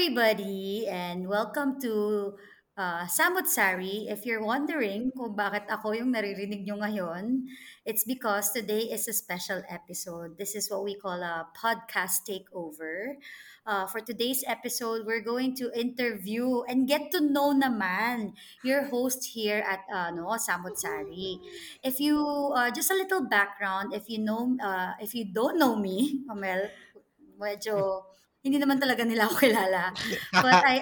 everybody, and welcome to uh, Samot Sari. If you're wondering kung bakit ako yung naririnig nyo ngayon, it's because today is a special episode. This is what we call a podcast takeover. Uh, for today's episode, we're going to interview and get to know naman your host here at uh, no, Samot Sari. If you, uh, just a little background, if you know, uh, if you don't know me, Mel, medyo hindi naman talaga nila ako kilala. But I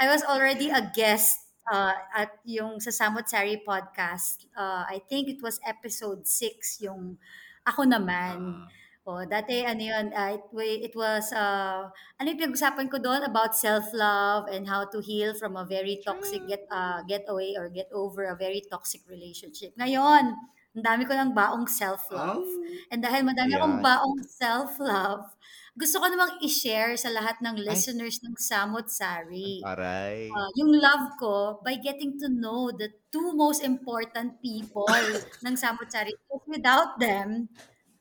I was already a guest uh, at yung sa Samot Sari podcast. Uh, I think it was episode 6 yung ako naman. Oh, dati ano yun, uh, it, it was, uh, ano yung pinag-usapan ko doon about self-love and how to heal from a very toxic get uh, get away or get over a very toxic relationship. Ngayon, ang dami ko ng baong self-love. Oh. And dahil madami akong Yan. baong self-love, gusto ko namang i-share sa lahat ng Ay. listeners ng Samot Sari. Aray. Uh, yung love ko by getting to know the two most important people ng Samot Sari. Because without them,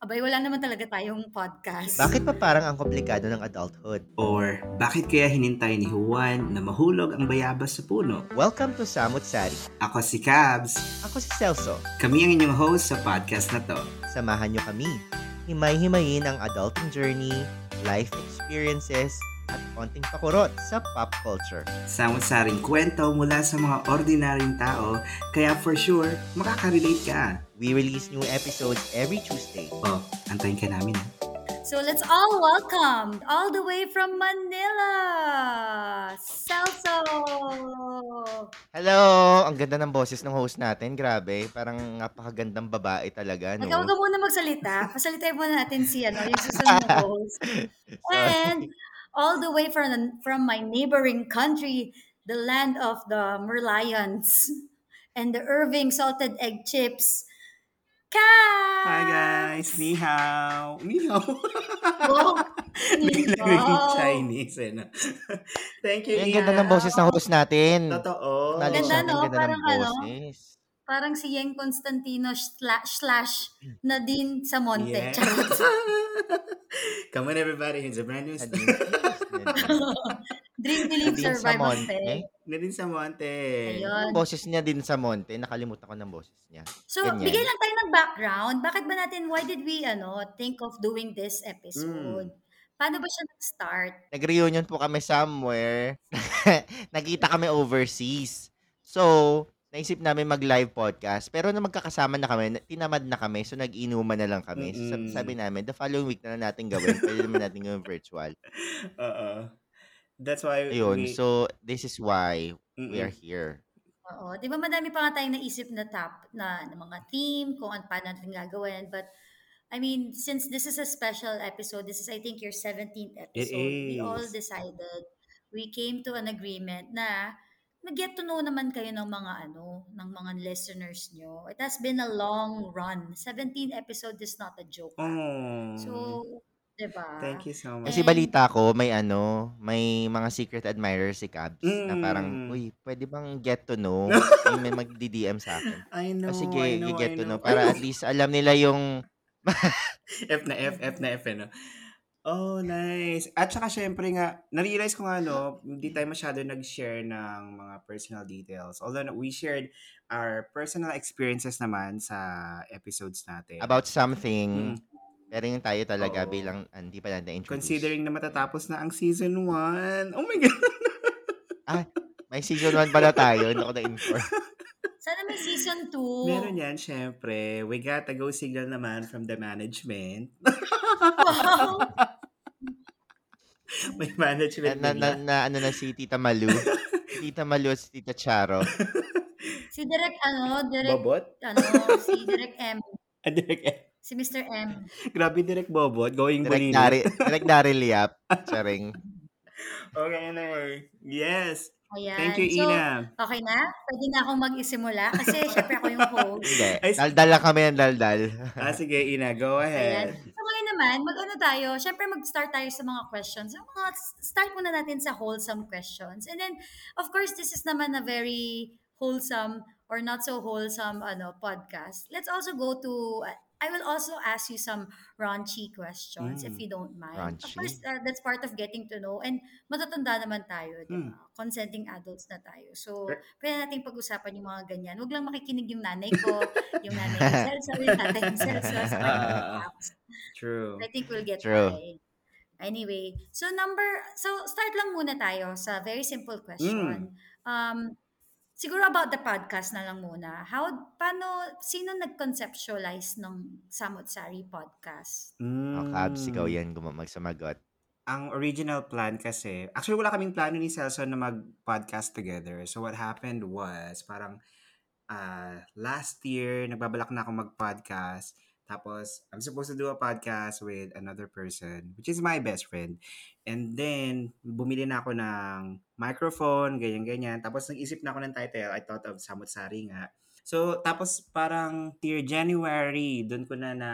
abay, wala naman talaga tayong podcast. Bakit pa parang ang komplikado ng adulthood? Or bakit kaya hinintay ni Juan na mahulog ang bayabas sa puno? Welcome to Samut Sari. Ako si Cabs. Ako si Celso. Kami ang inyong host sa podcast na to. Samahan nyo kami. Himay-himayin ang adulting journey, life experiences, at konting pakurot sa pop culture. Samot-saring kwento mula sa mga ordinaryong tao, kaya for sure, makaka-relate ka. We release new episodes every Tuesday. Oh, antayin ka namin ha. So let's all welcome, all the way from Manila, Celso! Hello! Ang ganda ng boses ng host natin. Grabe. Parang napakagandang babae talaga, no? Ikaw ka muna magsalita. Pasalitain muna natin si ano, yung susunod na host. And all the way from from my neighboring country, the land of the Merlions and the Irving salted egg chips. Kat! Hi guys! Ni hao! Ni hao! Oh, Biglang wow. naging Chinese eh, no? Thank you, Ang ganda ng boses ng host natin. Totoo. Knowledge Ganda, natin, no? ganda Parang ng ano? boses. Parang si Yeng Constantino slash, slash Nadine Samonte. Yeah. Charot. Come on everybody, it's a brand new Nadine. Dream Believe Nadine Survive Samonte. Monte. Nadine Samonte. Ayun. Ang boses niya din sa Monte. Nakalimutan ko ng boses niya. So, Ganyan. bigay lang tayo ng background. Bakit ba natin, why did we, ano, think of doing this episode? Mm. Paano ba siya nag-start? Nag-reunion po kami somewhere. Nagkita kami overseas. So, naisip namin mag-live podcast. Pero na magkakasama na kami, na- tinamad na kami. So, nag-inuman na lang kami. So, sabi, sabi namin, the following week na lang natin gawin. Pwede naman natin gawin virtual. Oo. That's why Ayun. we... So, this is why we Mm-mm. are here. Oo. Di ba madami pa nga tayong naisip na top na, na mga theme, kung ano paano natin gagawin. But, I mean, since this is a special episode, this is, I think, your 17th episode, we all decided, we came to an agreement na mag-get to know naman kayo ng mga ano, ng mga listeners nyo. It has been a long run. 17 episode is not a joke. Oh. So, 'di ba? Thank you so much. Kasi And- balita ko, may ano, may mga secret admirers si Cabs na parang, Mm. uy, pwede bang get to know? may may mag-DDM sa akin. I know, O sige, I know, get I to know. know. Para at least alam nila yung F na F, F na F, ano. Oh, nice. At saka syempre nga, na-realize ko nga, no, hindi tayo masyado nag-share ng mga personal details. Although we shared our personal experiences naman sa episodes natin. about something. Mm. Pero yung tayo talaga Oo. bilang ah, hindi pa natin introduce. Considering na matatapos na ang season 1. Oh my God. May season 1 pala tayo. Hindi ako na-inform. Sana may season 2. Meron yan, syempre. We got a go signal naman from the management. Wow. May management na, na, na, ano na si Tita Malu. Tita Malu at si Tita Charo. si Direk ano, Direk Bobot? ano, si Direk M. Ah, Direk F. Si Mr. M. Grabe, Direk Bobot. Going Direct Bonino. Dari, direct Daryl Yap. Charing. Okay, anyway. Yes. Ayan. Thank you, So, Ina. okay na? Pwede na akong mag-isimula kasi syempre ako yung host. Hindi. Ay, Daldal lang kami ng daldal. ah, sige, Ina. Go Ayan. ahead. So ngayon naman, mag-ano tayo, syempre mag-start tayo sa mga questions. Yung mga, start muna natin sa wholesome questions. And then, of course, this is naman a very wholesome or not so wholesome ano podcast. Let's also go to uh, I will also ask you some raunchy questions if Mm. you don't mind. Of course, Raunchy? uh, that's part of getting to know. And matatanda naman tayo, di Mm. ba? Consenting adults na tayo. So, pwede natin pag-usapan yung mga ganyan. Huwag lang makikinig yung nanay ko, yung nanay ni Celso, yung tatay ni Celso. True. I think we'll get True. by. Anyway, so number, so start lang muna tayo sa very simple question. Um, siguro about the podcast na lang muna. How, paano, sino nag-conceptualize ng Samot Sari podcast? O, Cabs, ikaw Mm. yan magsumagot. Ang original plan kasi, actually wala kaming plano ni Celso na mag-podcast together. So what happened was, parang uh, last year, nagbabalak na ako mag-podcast. Tapos, I'm supposed to do a podcast with another person, which is my best friend. And then, bumili na ako ng microphone, ganyan-ganyan. Tapos, nag-isip na ako ng title. I thought of Samut Sari nga. So, tapos parang year January, doon ko na na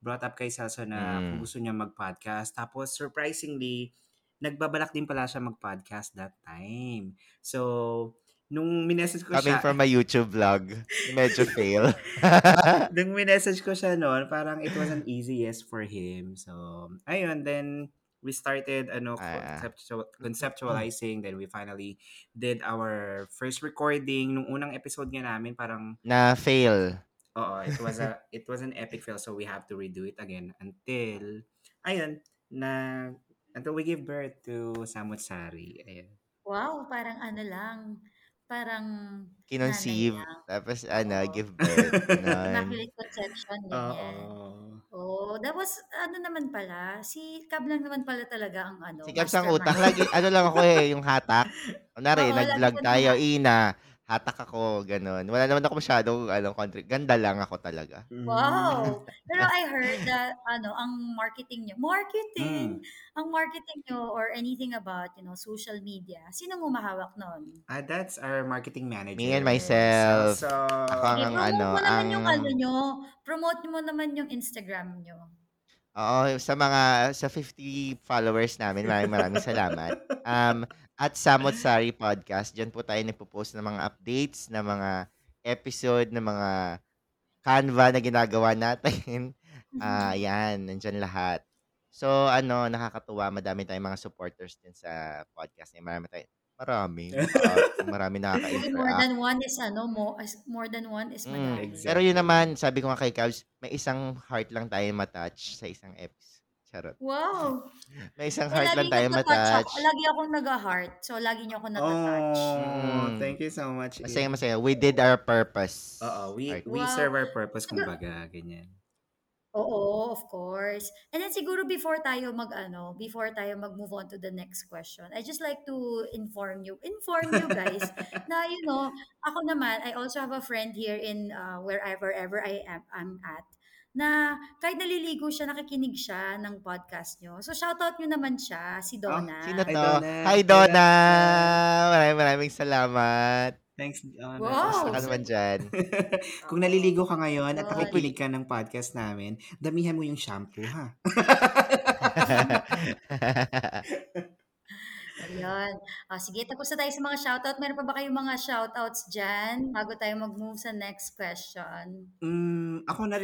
brought up kay Celso na kung Mm. gusto niya mag-podcast. Tapos, surprisingly, nagbabalak din pala siya mag-podcast that time. So, nung minessage ko Coming siya, from a YouTube vlog, medyo fail. nung minessage ko siya noon, parang it was an easy yes for him. So, ayun, then we started ano Ah. conceptual, conceptualizing then we finally did our first recording nung unang episode nga namin parang na fail. oo it was a it was an epic fail so we have to redo it again until ayun na until we give birth to Samut Sari ayun Wow, parang ano lang, parang Kinonceive. nanay lang. Tapos, ano, give birth. Immaculate conception, ganyan. Oh, that was, ano naman pala, si Cab lang naman pala talaga ang ano, Si Cabs ang utak. Lagi, ano lang ako eh, yung hatak. Kunwari, lagi nag-vlog tayo, na- Ina, hatak ako, ganon. Wala naman ako masyadong, ano, country. Ganda lang ako talaga. Mm. Wow! Pero I heard that, ano, ang marketing nyo, Mm. marketing! Ang marketing nyo or anything about, you know, social media, sino mo mahawak nun? Ah, that's our marketing manager. Me and myself. So, Ako Okay, ang promote ano, mo naman yung ang- ano nyo. Promote mo naman yung Instagram nyo. Oo, sa mga, sa 50 followers namin, maraming maraming salamat. Um, at Samot Sari Podcast, dyan po tayo nagpo-post ng mga updates, ng mga episode, ng mga Canva na ginagawa natin. Ah, yan, nandyan lahat. So, ano, nakakatuwa, madami tayong mga supporters din sa podcast. Eh, marami tayo, marami. Uh, marami Maybe more nakaka-interact. than one is ano, mo, more than one is Mm. madami. Exactly. Pero yun naman, sabi ko nga kay Cabs, may isang heart lang tayo matouch sa isang episode. Charot. Wow! May isang heart lang tayo nagtatouch ako. matouch. Lagi akong nag-heart. So, lagi niyo ako natatouch. Oh, Mm. thank you so much. Masaya, masaya. We did our purpose. Oo, we, Right. we Wow. serve our purpose, Siguro- kumbaga, ganyan. Oo, of course. And then siguro before tayo mag ano, before tayo mag-move on to the next question, I just like to inform you, inform you guys na you know, ako naman, I also have a friend here in uh, wherever ever I am I'm at na kahit naliligo siya, nakikinig siya ng podcast nyo. So, shoutout nyo naman siya, si Donna. Sino Hi, to? Donna. Hi, Hi, Donna! Donna. Maraming maraming salamat. Thanks. Oh, Wow! Basta ka naman dyan. Kung naliligo ka ngayon at Yun. nakikinig ka ng podcast namin, damihan mo yung shampoo, ha? Ayun. Ah, sige, tapos na tayo sa mga shoutout. Meron pa ba kayong mga shoutouts dyan bago tayo mag-move sa next question? Mm, ako na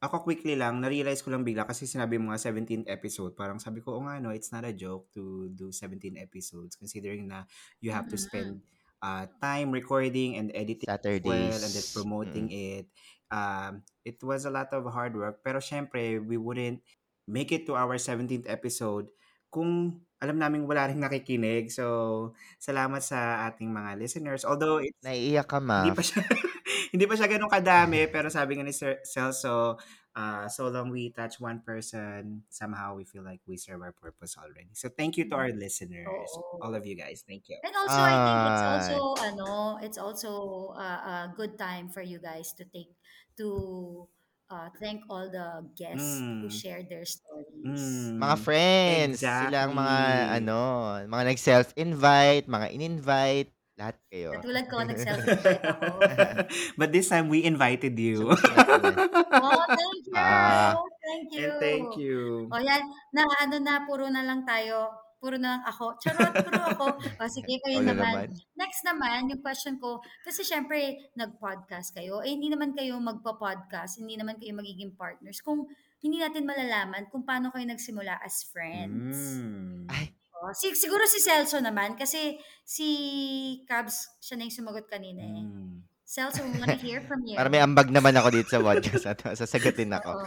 ako quickly lang, na-realize ko lang bigla kasi sinabi mo nga 17th episode. Parang sabi ko, oh nga no, it's not a joke to do 17 episodes considering na you have to spend uh, time recording and editing as well Saturdays. and then promoting it. Um, it was a lot of hard work. Pero syempre, we wouldn't make it to our 17th episode kung alam namin wala rin nakikinig. So, salamat sa ating mga listeners. Although, it's Naiiyak ka, ma. hindi pa siya hindi pa siya ganun kadami pero sabi nga ni Sir Celso uh, so long we touch one person somehow we feel like we serve our purpose already so thank you to our listeners Oo. all of you guys thank you And also, I think it's also, ano, it's also uh, a good time for you guys to take, to uh, thank all the guests who Mm. shared their stories. Mm. Mga friends. Sila ang mga, Exactly. ano, mga nag-self-invite, mga in-invite. Lahat kayo. Katulad ko, nag-self-invite ako. but this time we invited you Oh, thank you! Ah. thank you! and thank you O yan, na ano na, puro na lang tayo puro na lang ako. Charot, puro ako. O sige, kayo naman. naman. Next naman, yung question ko, kasi syempre, nag-podcast kayo. Eh, hindi naman kayo magpa-podcast. Hindi naman kayo magiging partners. Kung hindi natin malalaman kung paano kayo nagsimula as friends. Mm. Ay, Oh, si, siguro si Celso naman, kasi si Cabs, siya na yung sumagot kanina eh. Mm. Celso, we wanna hear from you. para may ambag naman ako dito sa podcast. Ano, sasagutin ako. Oo.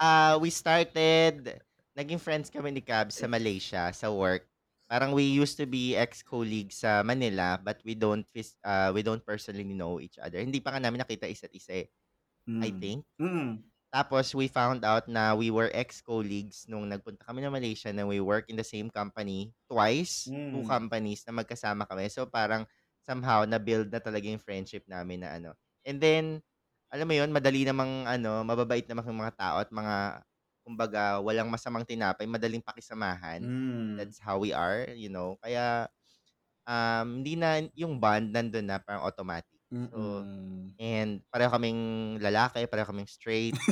Ah, we started, naging friends kami ni Cab sa Malaysia, sa work. Parang we used to be ex-colleagues sa Manila, but we don't uh, we don't personally know each other. Hindi pa nga namin nakita isa't isa eh, I Mm. think. Mm. Tapos we found out na we were ex-colleagues nung nagpunta kami na Malaysia na we work in the same company twice, two Mm. companies na magkasama kami. So parang somehow na-build na talaga yung friendship namin na ano. And then, alam mo yun, madali namang ano, mababait naman yung mga tao at mga, kumbaga, walang masamang tinapay, madaling pakisamahan. Mm. That's how we are, you know. Kaya, um, hindi na, yung bond nandun na parang automatic. So, Mm-mm. and pareho kaming lalaki, pareho kaming straight.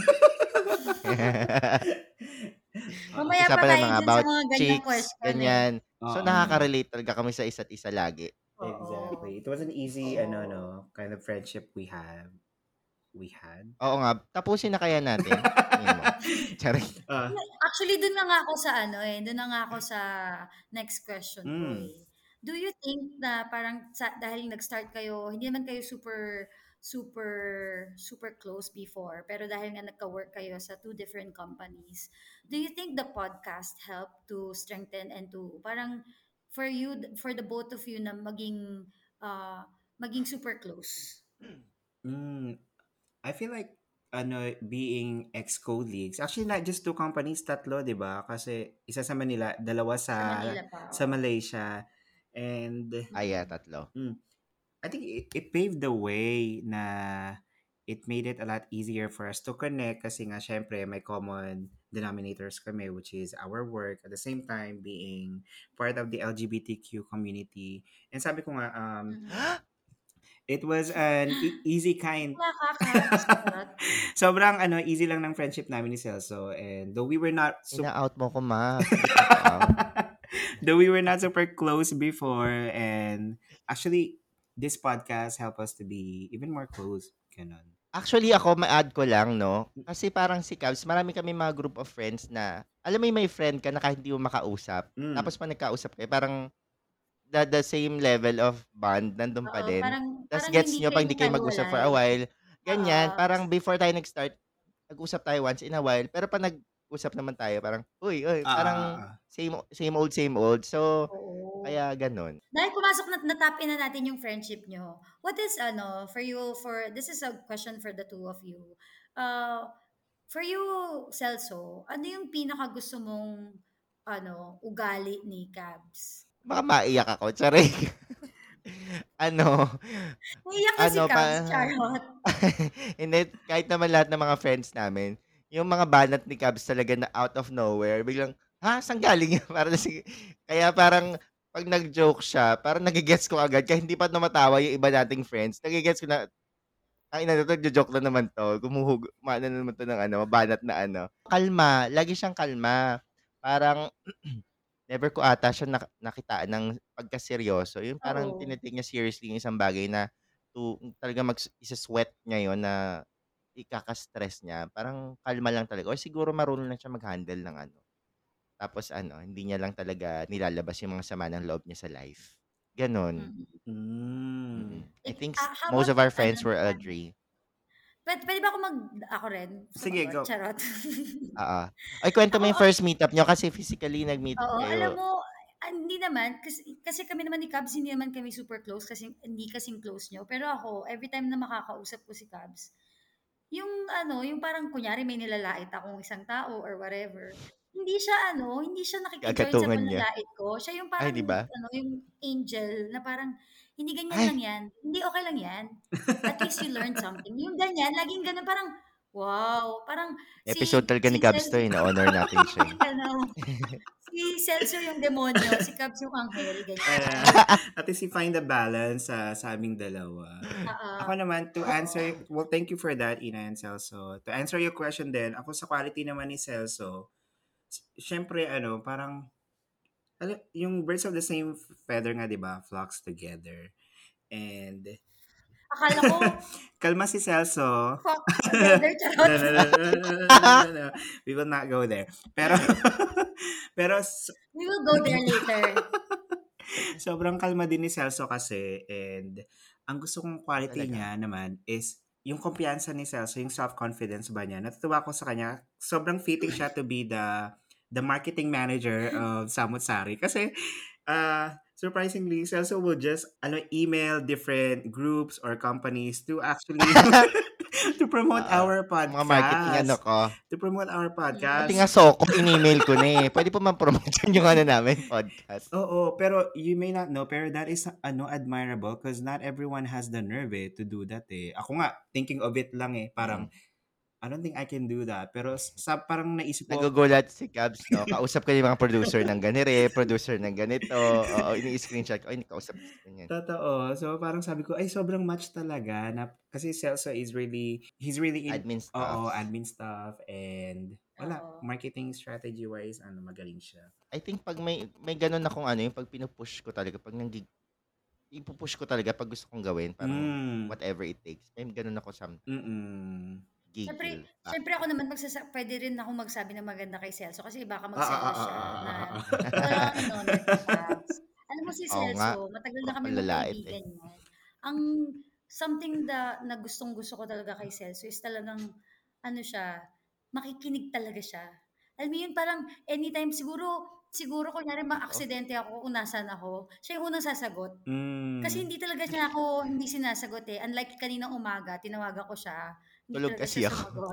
Mamaya Isa pa pala tayo mga dun sa about mga ganyang chicks, question. eh. ganyan. So, Oo. nakaka-relate talaga kami sa isa't isa lagi. Oo. Exactly. It was an easy, Oo. ano, no, kind of friendship we have. We had. Oo nga, tapusin na kaya natin. Tingin mo. Charing. Ah, Actually, dun na nga ako sa ano eh. Dun na nga ako sa next question ko Mm. eh. Do you think na parang sa, dahil nag-start kayo, hindi naman kayo super super super close before pero dahil nga nagka-work kayo sa two different companies do you think the podcast helped to strengthen and to parang for you for the both of you na maging uh, maging super close mm, I feel like, ano, being ex-colleagues, actually not just two companies, tatlo, di ba? Kasi isa sa Manila, dalawa sa sa, Manila pa sa Malaysia. And Ay, ah, tatlo. I think it, it paved the way na it made it a lot easier for us to connect kasi nga syempre may common denominators kami which is our work at the same time being part of the LGBTQ community. And sabi ko nga, um, Mhm. it was an e- easy kind Nakaka- Sobrang ano, easy lang ng friendship namin ni Celso and though we were not super Ina-out mo ko, ma. Hindi ko out. Though we were not super close before and actually this podcast helped us to be even more close. Ganon. Actually, ako, ma-add ko lang, no? Kasi parang si Cavs, marami kami mga group of friends na, alam mo yung may friend ka na kahit hindi mo makausap. Mm. Tapos pa nagkausap kayo, parang the, the same level of bond, nandun pa din. parang, Tapos parang gets nyo pa, hindi kayo mag-usap for a while. Ganyan, Oo. parang before tayo nag-start, nag-usap tayo once in a while. Pero pa nag-usap naman tayo, parang, uy, uy, Ah, parang ah, ah. same, same old, same old. So, Oo. kaya ganun. Dahil pumasok na natap in na natin yung friendship nyo. What is ano for you for this is a question for the two of you. Uh for you Celso, ano yung pinaka gusto mong ano ugali ni Cabs? Baka maiyak ako, charing. ano, Umiyak na si Ano Cabs, pa? charot. Hindi, kahit naman lahat ng mga friends namin, yung mga banat ni Cabs talaga na out of nowhere, biglang, ha, saan galing yan? Para si, kaya parang, pag nag-joke siya, parang nagigets ko agad, kaya hindi pa namatawa yung iba nating friends, nagigets ko na, ay na to, joke lang naman to, gumuhug, maano na naman to ng ano, banat na ano. Kalma, lagi siyang kalma. Parang, never ko ata siya nak- nakitaan ng pagkaseryoso. Yung parang Oo. tinitake niya seriously yung isang bagay na to talaga mag isa-sweat niya yon na ikaka-stress niya. Parang kalma lang talaga. O siguro marunong lang siya mag-handle ng ano. Tapos ano, hindi niya lang talaga nilalabas yung mga sama ng loob niya sa life. Ganon. Mm. Mm. Mm. I Ik- think ah, how most of our friends ano will naman? agree. Pwede, pwede ba ako mag ako rin? Sige, Sumagot? go. Charot. Oo. Ay, kwento mo yung first meetup nyo kasi physically nag-meet Oo, kayo. alam mo, ah, hindi naman, kasi, kasi kami naman ni Cabs, hindi naman kami super close, kasi hindi kasing close nyo. Pero ako, every time na makakausap ko si Cabs, yung ano, yung parang kunyari may nilalait akong isang tao or whatever, hindi siya ano, hindi siya nakikijoin sa niya. panlalait ko. Siya yung Ay, parang, di ba? ano, yung angel na parang, hindi ganyan Ay. lang yan. Hindi okay lang yan. At least you learned something. Yung ganyan, laging ganun, parang, wow, parang, Episode si, talaga ni si Celso- to, eh. Na-honor natin siya. ano, si Celso yung demonyo, si Cabs yung anghel, ganyan. At you find the balance sa sa aming dalawa. Ah, Ako naman, to answer, well, thank you for that, Ina and Celso. To answer your question din, ako sa quality naman ni Celso, syempre, ano, parang, Alam, yung birds of the same feather nga, di ba? Flocks together. And, Akala ko, kalma si Celso. fuck, No, no, no, charot. no, no, no, no, no, no. We will not go there. Pero, pero We will go there later. sobrang kalma din ni Celso kasi and ang gusto kong quality Talaga? niya naman is yung kumpiyansa ni Celso, yung self-confidence ba niya. Natutuwa ko sa kanya. Sobrang fitting siya to be the the marketing manager of Samut Sari. Kasi, uh, surprisingly, Celso will just ano, email different groups or companies to actually to promote Ah, our podcast. Mga marketing ano ko. To promote our podcast. Pati nga Soko, in-email ko na eh. Pwede pa man-promote yun yung ano namin, podcast. Oo, pero you may not know, pero that is ano admirable because not everyone has the nerve eh, to do that eh. Ako nga, thinking of it lang eh, parang, I don't think I can do that. Pero sa parang naisip ko, Nagugulat si Cabs, no? Kausap ko yung mga producer ng ganire, producer ng ganito. Oo, ini-screenshot ko. Ay, kausap ko ganyan. totoo. So parang sabi ko, ay sobrang match talaga. Na, kasi Celso is really, he's really in, Admin stuff. oo, admin stuff and wala, Oo. marketing strategy wise, ano, magaling siya. I think pag may may ganun akong ano, yung pag pinupush ko talaga, pag nang ipupush ko talaga pag gusto kong gawin, parang Mm. whatever it takes. May ganun ako sa Mm-mm. Siyempre, gigil. Ah, siyempre ako naman, magsasa- pwede rin ako magsabi ng maganda kay Celso kasi baka Ah, ah, magselos ah, siya ah, ah, na ah, ah. walang na tabs. Alam mo si Oo nga. Celso, matagal na kami palalait magkaibigan niya. Ang something da, na gustong gusto ko talaga kay Celso is talagang ano siya, makikinig talaga siya. Alam mo yun, parang anytime, siguro, siguro kunyari ma-aksidente ako kung nasan ako, siya yung unang sasagot. Mm. Kasi hindi talaga niya ako hindi sinasagot eh. Unlike kaninang umaga, tinawagan ko siya. Tulog kasi ako.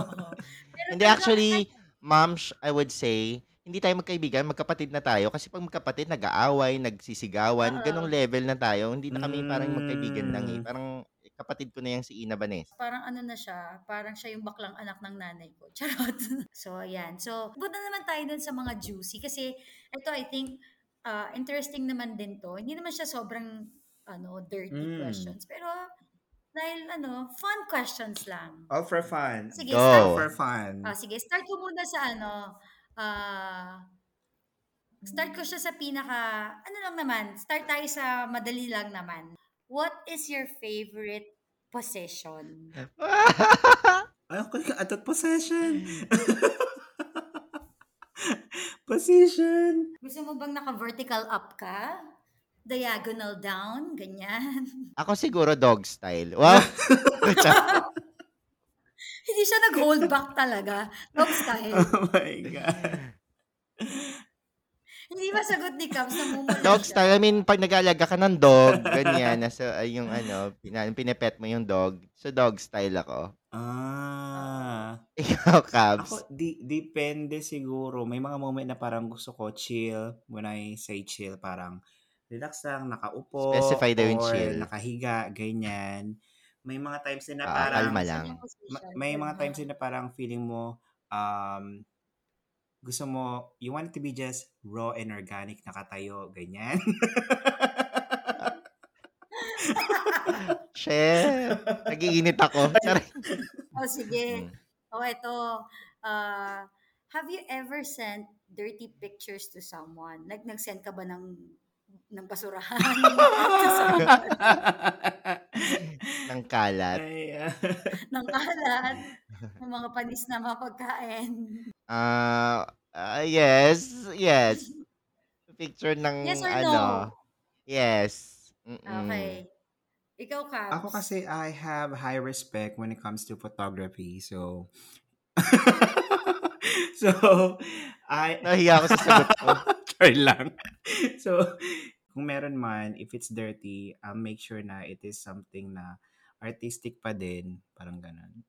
Hindi actually, ma'am, sh- I would say, hindi tayo magkaibigan, magkapatid na tayo. Kasi pag magkapatid, nag-aaway, nagsisigawan, Oo. ganong level na tayo. Hindi na kami parang magkaibigan lang eh. Mm. Parang eh, kapatid ko na yung si Ina Banes. parang ano na siya, parang siya yung baklang anak ng nanay ko. Charot. so, ayan. So, punta naman tayo dun sa mga juicy. Kasi, ito I think, uh, interesting naman din to. Hindi naman siya sobrang, ano, dirty Mm. questions. Pero, dahil, ano, fun questions lang. All for fun. Sige, Go. start All for fun. Ah, sige, start ko muna sa ano, ah, start ko siya sa pinaka, ano lang naman, start tayo sa madali lang naman. What is your favorite possession? Ay, okay. Atot possession. Position. Gusto mo bang naka-vertical up ka? Diagonal down? Ganyan? Ako siguro dog style. Wow! Hindi siya nag-hold back talaga. Dog style. Oh my God. Hindi masagot ni Cubs na mumula dog siya. style. I mean, pag nag-aalaga ka ng dog, ganyan, nasa yung ano, pinepet mo yung dog. So, dog style ako. Ah. Ikaw, Cabs. Ako, di, depende siguro. May mga moment na parang gusto ko chill. When I say chill, parang relax lang, nakaupo. Specify daw yung or chill. nakahiga, ganyan. May mga times din na Ah, parang... kalma lang. ma- may mga times din na parang feeling mo, um, gusto mo, you want it to be just raw and organic, nakatayo, ganyan. Shit. Nagiinit ako. Oh, sige. Mm. Oh, ito. Uh, have you ever sent dirty pictures to someone? Like, nag-send ka ba ng, ng basurahan? Ng kalat. Ay, ah. ng kalat? ng mga panis na mga pagkain? Ah, ah, yes. Yes. Picture ng Yes or ano. no? Yes. Mm-mm. Okay. Ikaw, Cabs. Ako kasi I have high respect when it comes to photography. So, so, I, Nahiya ako sa sagot ko. Try lang. So, kung meron man, if it's dirty, I'll make sure na it is something na artistic pa din. Parang ganun.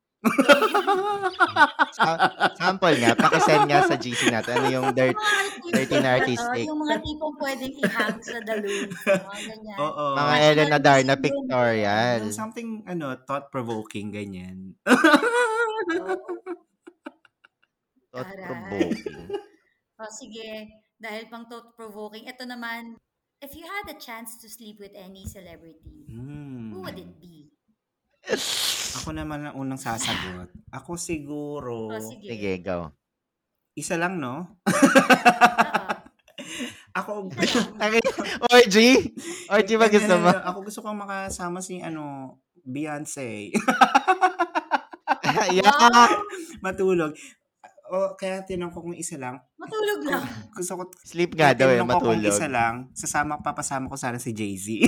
Sa- sample nga, pakisend nga sa GC natin. Ano yung dirt, Mga artistic dirty na artistic. Yung mga tipong pwedeng i-hang sa dalun. Mga ganyan. Oo. mga National Ellen Adar na Museum. pictorial. Something, ano, thought-provoking, ganyan. Thought Aray. provoking. O sige, dahil pang thought-provoking, ito naman, if you had a chance to sleep with any celebrity, Hmm. who would it be? Ako naman ang unang sasagot. Ako siguro, O sige. Sige, go. isa lang, no? Ako, Orgy? Orgy ba gusto mo? ako gusto kong makasama si, ano, Beyonce. yeah. Wow! Matulog. O, kaya tinanong ko kung isa lang. Matulog lang. Gusto ko, Sleep nga daw eh, ko kung matulog. isa lang, sasama, papasama ko sana si Jay-Z.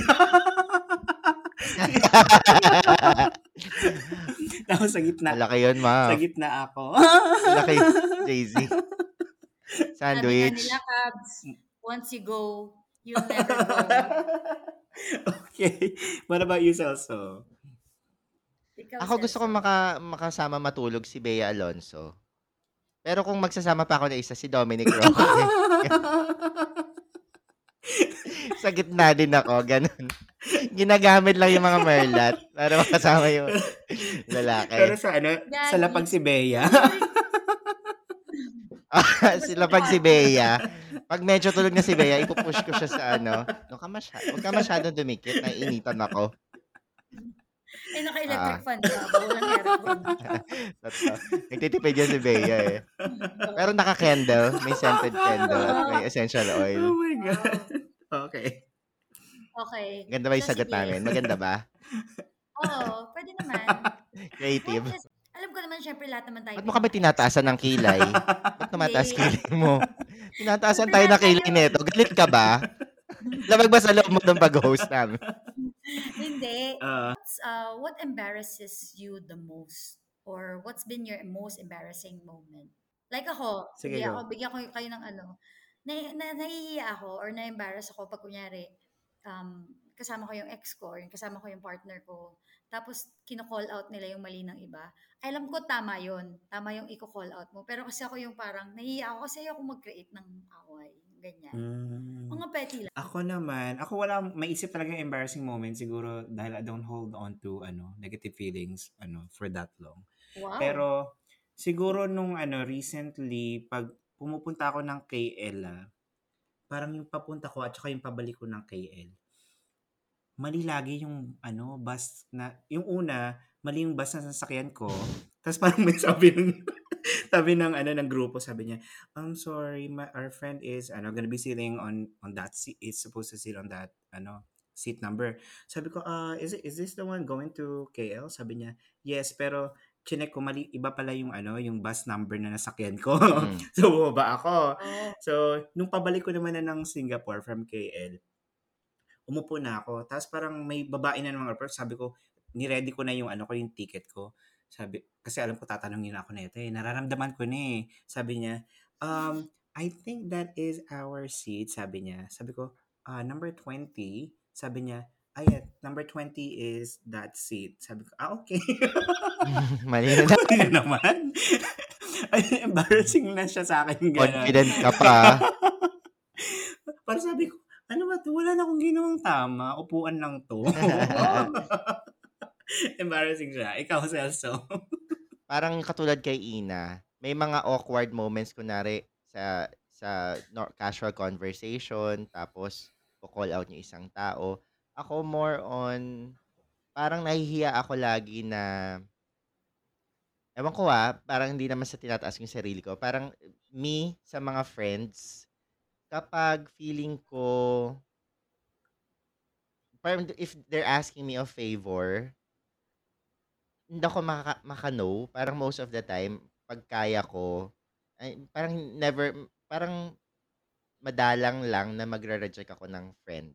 Tapos sa gitna, Malaki yun, ma. sa gitna ako. Malaki Jay-Z. Sabi nga Sandwich. nila, Cabs, once you go, you'll never go. okay. What about you, Celso? Ikaw, Ako gusto ko maka, makasama matulog si Bea Alonso. Pero kung magsasama pa ako na isa, si Dominic Roque. Sa gitna din ako, ganun. Ginagamit lang yung mga merlat para makasama yung lalaki. Pero sa ano, sa Gagi. lapag si Bea. Sila pag si Bea, pag medyo tulog na si Bea, ipupush ko siya sa ano. Huwag ka, huwag ka masyadong dumikit, naiinitan ako. Eh, naka-electric Ah. fan ka. Bawal ang aircon. Totoo. Nagtitipid yan si Bea eh. Pero naka-candle, may scented candle at may essential oh oil. my God. Okay. Okay. Ganda ba yung So, sagot sige. namin? Maganda ba? Oo, pwede naman. Creative. Alam ko naman, syempre, lahat naman tayo. Ba't mo kami tinataasan ng kilay? Ba't tumataas Hindi. kilay mo? Tinataasan tayo ng kilay nito. Galit ka ba? Labag ba sa loob mo ng pag-host namin? Hindi. Uh, uh, what embarrasses you the most? Or what's been your most embarrassing moment? Like ako, Sige, go. ako, bigyan ko kayo ng ano, na, na, nahihiya ako or na-embarrass ako pag kunyari, um, kasama ko yung ex ko or yung kasama ko yung partner ko. Tapos, kino-call out nila yung mali ng iba. Alam ko, tama yon Tama yung i-call out mo. Pero kasi ako yung parang, nahihiya ako kasi ako mag-create ng away. Ganyan. mm, Mga petty lang. ako naman, ako wala, maisip talaga yung embarrassing moment siguro dahil I don't hold on to ano negative feelings ano for that long. Wow. Pero siguro nung ano recently pag pumupunta ako ng KL ah, parang yung papunta ko at saka yung pabalik ko ng KL. Mali lagi yung ano bus na yung una mali yung bus na sasakyan ko. Tapos parang may sabi ng sabi ng ano ng grupo sabi niya, I'm sorry, my, our friend is ano gonna be sitting on on that seat. Is supposed to sit on that ano seat number. Sabi ko, ah, is it, is this the one going to KL? Sabi niya, yes, pero chinek ko mali iba pala yung ano yung bus number na nasakyan ko. Mm. so bumaba ako. Oh, So nung pabalik ko naman na ng Singapore from KL, umupo na ako. Tapos parang may babae na naman approach. Sabi ko, ni-ready ko na yung ano ko, yung ticket ko. Sabi, kasi alam ko tatanungin na ako nito eh. Nararamdaman ko na eh. Sabi niya, um, I think that is our seat. Sabi niya. Sabi ko, ah, number 20. Sabi niya, ah yeah, number 20 is that seat. Sabi ko, ah okay. Mali na na. Ano naman? Ay, embarrassing na siya sa akin. ganun. Confident ka pa. Para sabi ko, ano ba to? Wala na akong ginawang tama. Upuan lang to. embarrassing siya. Ikaw, Celso. Parang katulad kay Ina, may mga awkward moments kunari sa sa casual conversation tapos ko-call out yung isang tao. Ako more on parang nahihiya ako lagi na Ewan ko ah, parang hindi naman sa tinataas yung sarili ko. Parang me sa mga friends, kapag feeling ko, parang if they're asking me a favor, hindi ako maka, maka-no. Parang most of the time, pag kaya ko, ay, parang never, parang madalang lang na magre-reject ako ng friend.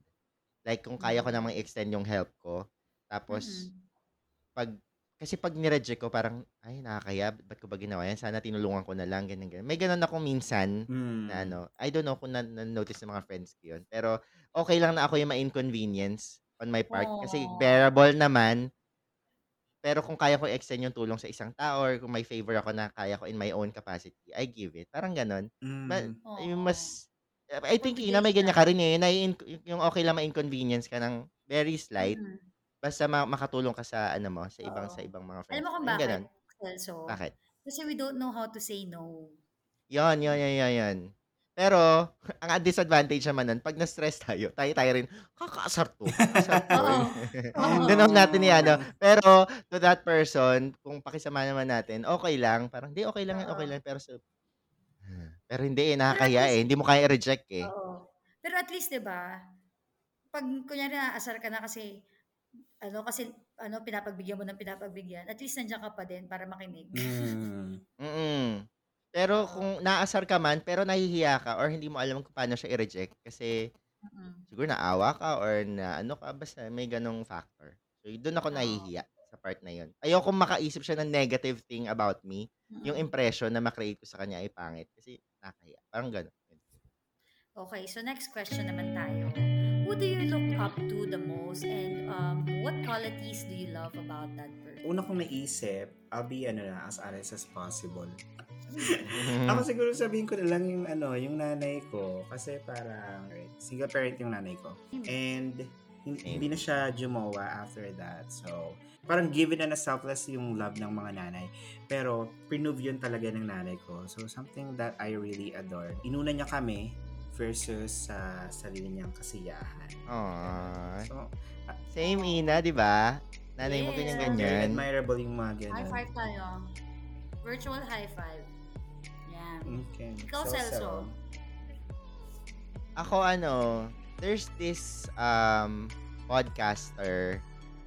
Like, kung kaya ko Mm. namang extend yung help ko, tapos, Mhm. pag, kasi pag nireject ko, parang, ay, nakakaya, ba't ko ba ginawa yan? Sana tinulungan ko na lang, ganyan, ganyan. May ganun ako minsan, Hmm. na ano, I don't know kung na, na-notice ng mga friends ko yun. Pero, okay lang na ako yung ma-inconvenience on my part. Kasi Aw. bearable naman. Pero kung kaya ko extend yung tulong sa isang tao or kung may favor ako na kaya ko in my own capacity, I give it. Parang ganun. Ma- Mm. yung Aw. mas, I think, Ina, may ganyan ka. rin eh. Na, yung okay lang ma-inconvenience ka ng very slight. Mhm. Basta ma- makatulong ka sa, ano mo, sa ibang, Oo. sa ibang mga Alam friends. mo kung bakit, ganun. Celso? Bakit? Kasi we don't know how to say no. Yon, yon, yon, yon, yon. Pero, ang disadvantage naman nun, pag na-stress tayo, tayo-tayo rin, kakasar to. Kakasar to. Oo. Oo. Doon naman natin yan. No? Pero, to that person, kung pakisama naman natin, okay lang. Parang, di, okay lang, yan, okay Oo. lang. Pero, so, pero hindi eh, nakakaya eh. Hindi mo kaya i-reject eh. Oo. Pero Pero at least, 'di ba? Pag kunyari naaasar ka na kasi ano kasi ano pinapagbigyan mo ng pinapagbigyan, at least nandiyan ka pa din para makinig. Mm. Mm. Pero kung naasar ka man pero nahihiya ka or hindi mo alam kung paano siya i-reject kasi Mm. siguro naawa ka or na ano ka basta may ganong factor. So doon ako Oo. nahihiya sa part na yun. Ayoko makaisip siya ng negative thing about me. Yung Mm. impression na ma-create ko sa kanya ay pangit kasi nakakahiya. Parang gano'n. Okay, so next question naman tayo. Who do you look up to the most and um, what qualities do you love about that person? Una kong naisip, I'll be ano na, as honest as possible. Ako siguro sabihin ko na lang yung ano, yung nanay ko kasi parang single parent yung nanay ko. And hindi na siya jumawa after that. So, parang given na na selfless yung love ng mga nanay. Pero, pinove yun talaga ng nanay ko. So, something that I really adore. Inuna niya kami versus sa sarili niyang kasiyahan. Aww. So, Same Ina, di ba? Nanay mo Yes. ganyan very ganyan. admirable yung mga High ganun. five tayo. Virtual high five. Okay. Ikaw, So, Celso. so, Ako ano, there's this um podcaster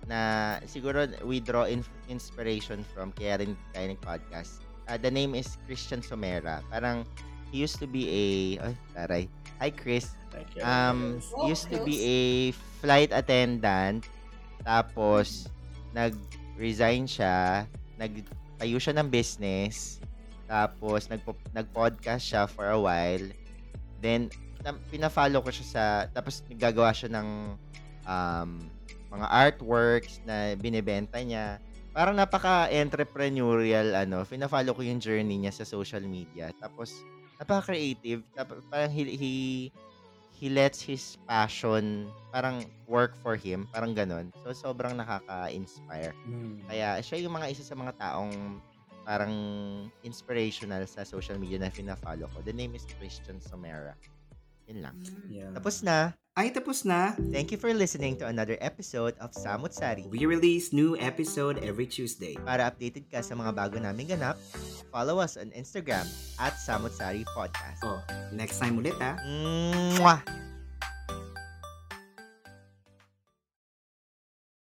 na siguro we draw in- inspiration from kaya rin tayo podcast. Uh, the name is Christian Somera. Parang he used to be a ay, taray. Hi Chris. thank you. Um Oh, he used to be a flight attendant tapos nag-resign siya, nagtayo siya ng business, tapos nagpo- nag-podcast siya for a while. Then na, pina-follow ko siya sa tapos naggagawa siya ng um, mga artworks na binebenta niya. Parang napaka-entrepreneurial ano, pina-follow ko yung journey niya sa social media. Tapos napaka-creative. Tapos parang he, he he lets his passion parang work for him, parang ganon. So sobrang nakaka-inspire. Mm. Kaya siya yung mga isa sa mga taong parang inspirational sa social media na fina-follow ko. The name is Christian Somera. Yun lang. Mm. Yeah. Tapos na. Ay, tapos na. Thank you for listening to another episode of Samut Sari. We release new episode every Tuesday. Para updated ka sa mga bago naming ganap, follow us on Instagram at Samut Sari Podcast. Oh, next time ulit ah. Mwah!